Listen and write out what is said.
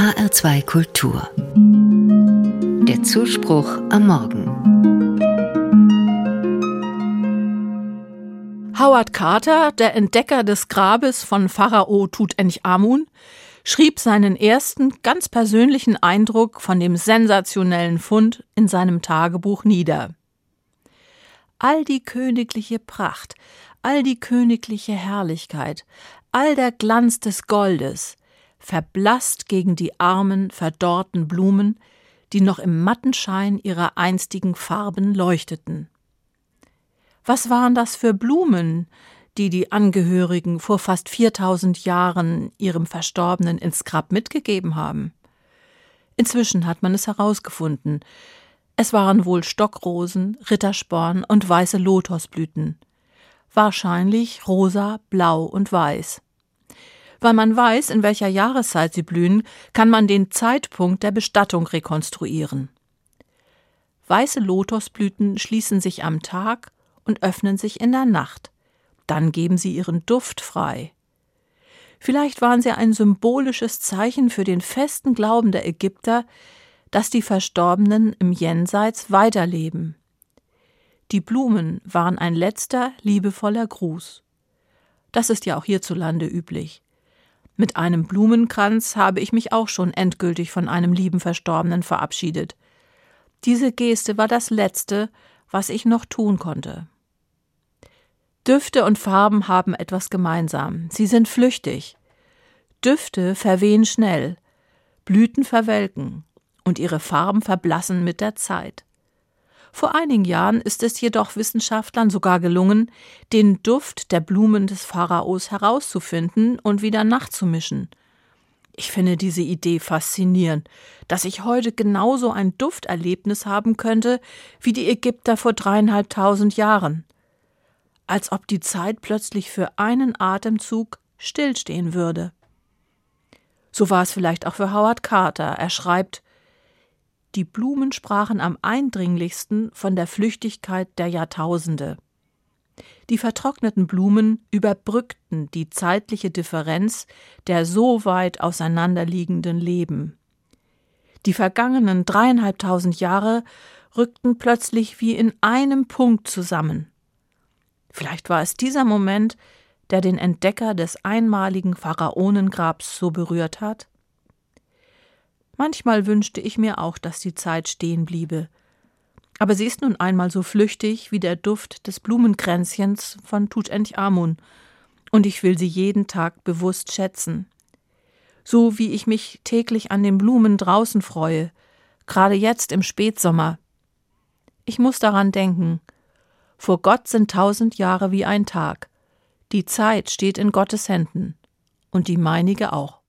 HR2 Kultur. Der Zuspruch am Morgen. Howard Carter, der Entdecker des Grabes von Pharao Tutanchamun, schrieb seinen ersten ganz persönlichen Eindruck von dem sensationellen Fund in seinem Tagebuch nieder. All die königliche Pracht, all die königliche Herrlichkeit, all der Glanz des Goldes, verblasst gegen die armen, verdorrten Blumen, die noch im matten Schein ihrer einstigen Farben leuchteten. Was waren das für Blumen, die die Angehörigen vor fast 4000 Jahren ihrem Verstorbenen ins Grab mitgegeben haben? Inzwischen hat man es herausgefunden. Es waren wohl Stockrosen, Rittersporn und weiße Lotosblüten. Wahrscheinlich rosa, blau und weiß. Weil man weiß, in welcher Jahreszeit sie blühen, kann man den Zeitpunkt der Bestattung rekonstruieren. Weiße Lotosblüten schließen sich am Tag und öffnen sich in der Nacht. Dann geben sie ihren Duft frei. Vielleicht waren sie ein symbolisches Zeichen für den festen Glauben der Ägypter, dass die Verstorbenen im Jenseits weiterleben. Die Blumen waren ein letzter, liebevoller Gruß. Das ist ja auch hierzulande üblich. Mit einem Blumenkranz habe ich mich auch schon endgültig von einem lieben Verstorbenen verabschiedet. Diese Geste war das Letzte, was ich noch tun konnte. Düfte und Farben haben etwas gemeinsam. Sie sind flüchtig. Düfte verwehen schnell, Blüten verwelken und ihre Farben verblassen mit der Zeit. Vor einigen Jahren ist es jedoch Wissenschaftlern sogar gelungen, den Duft der Blumen des Pharaos herauszufinden und wieder nachzumischen. Ich finde diese Idee faszinierend, dass ich heute genauso ein Dufterlebnis haben könnte wie die Ägypter vor dreieinhalbtausend Jahren. Als ob die Zeit plötzlich für einen Atemzug stillstehen würde. So war es vielleicht auch für Howard Carter. Er schreibt, die Blumen sprachen am eindringlichsten von der Flüchtigkeit der Jahrtausende. Die vertrockneten Blumen überbrückten die zeitliche Differenz der so weit auseinanderliegenden Leben. Die vergangenen dreieinhalbtausend Jahre rückten plötzlich wie in einem Punkt zusammen. Vielleicht war es dieser Moment, der den Entdecker des einmaligen Pharaonengrabs so berührt hat? Manchmal wünschte ich mir auch, dass die Zeit stehen bliebe. Aber sie ist nun einmal so flüchtig wie der Duft des Blumenkränzchens von Tutanchamun, und ich will sie jeden Tag bewusst schätzen. So wie ich mich täglich an den Blumen draußen freue, gerade jetzt im Spätsommer. Ich muss daran denken, vor Gott sind tausend Jahre wie ein Tag. Die Zeit steht in Gottes Händen und die meinige auch.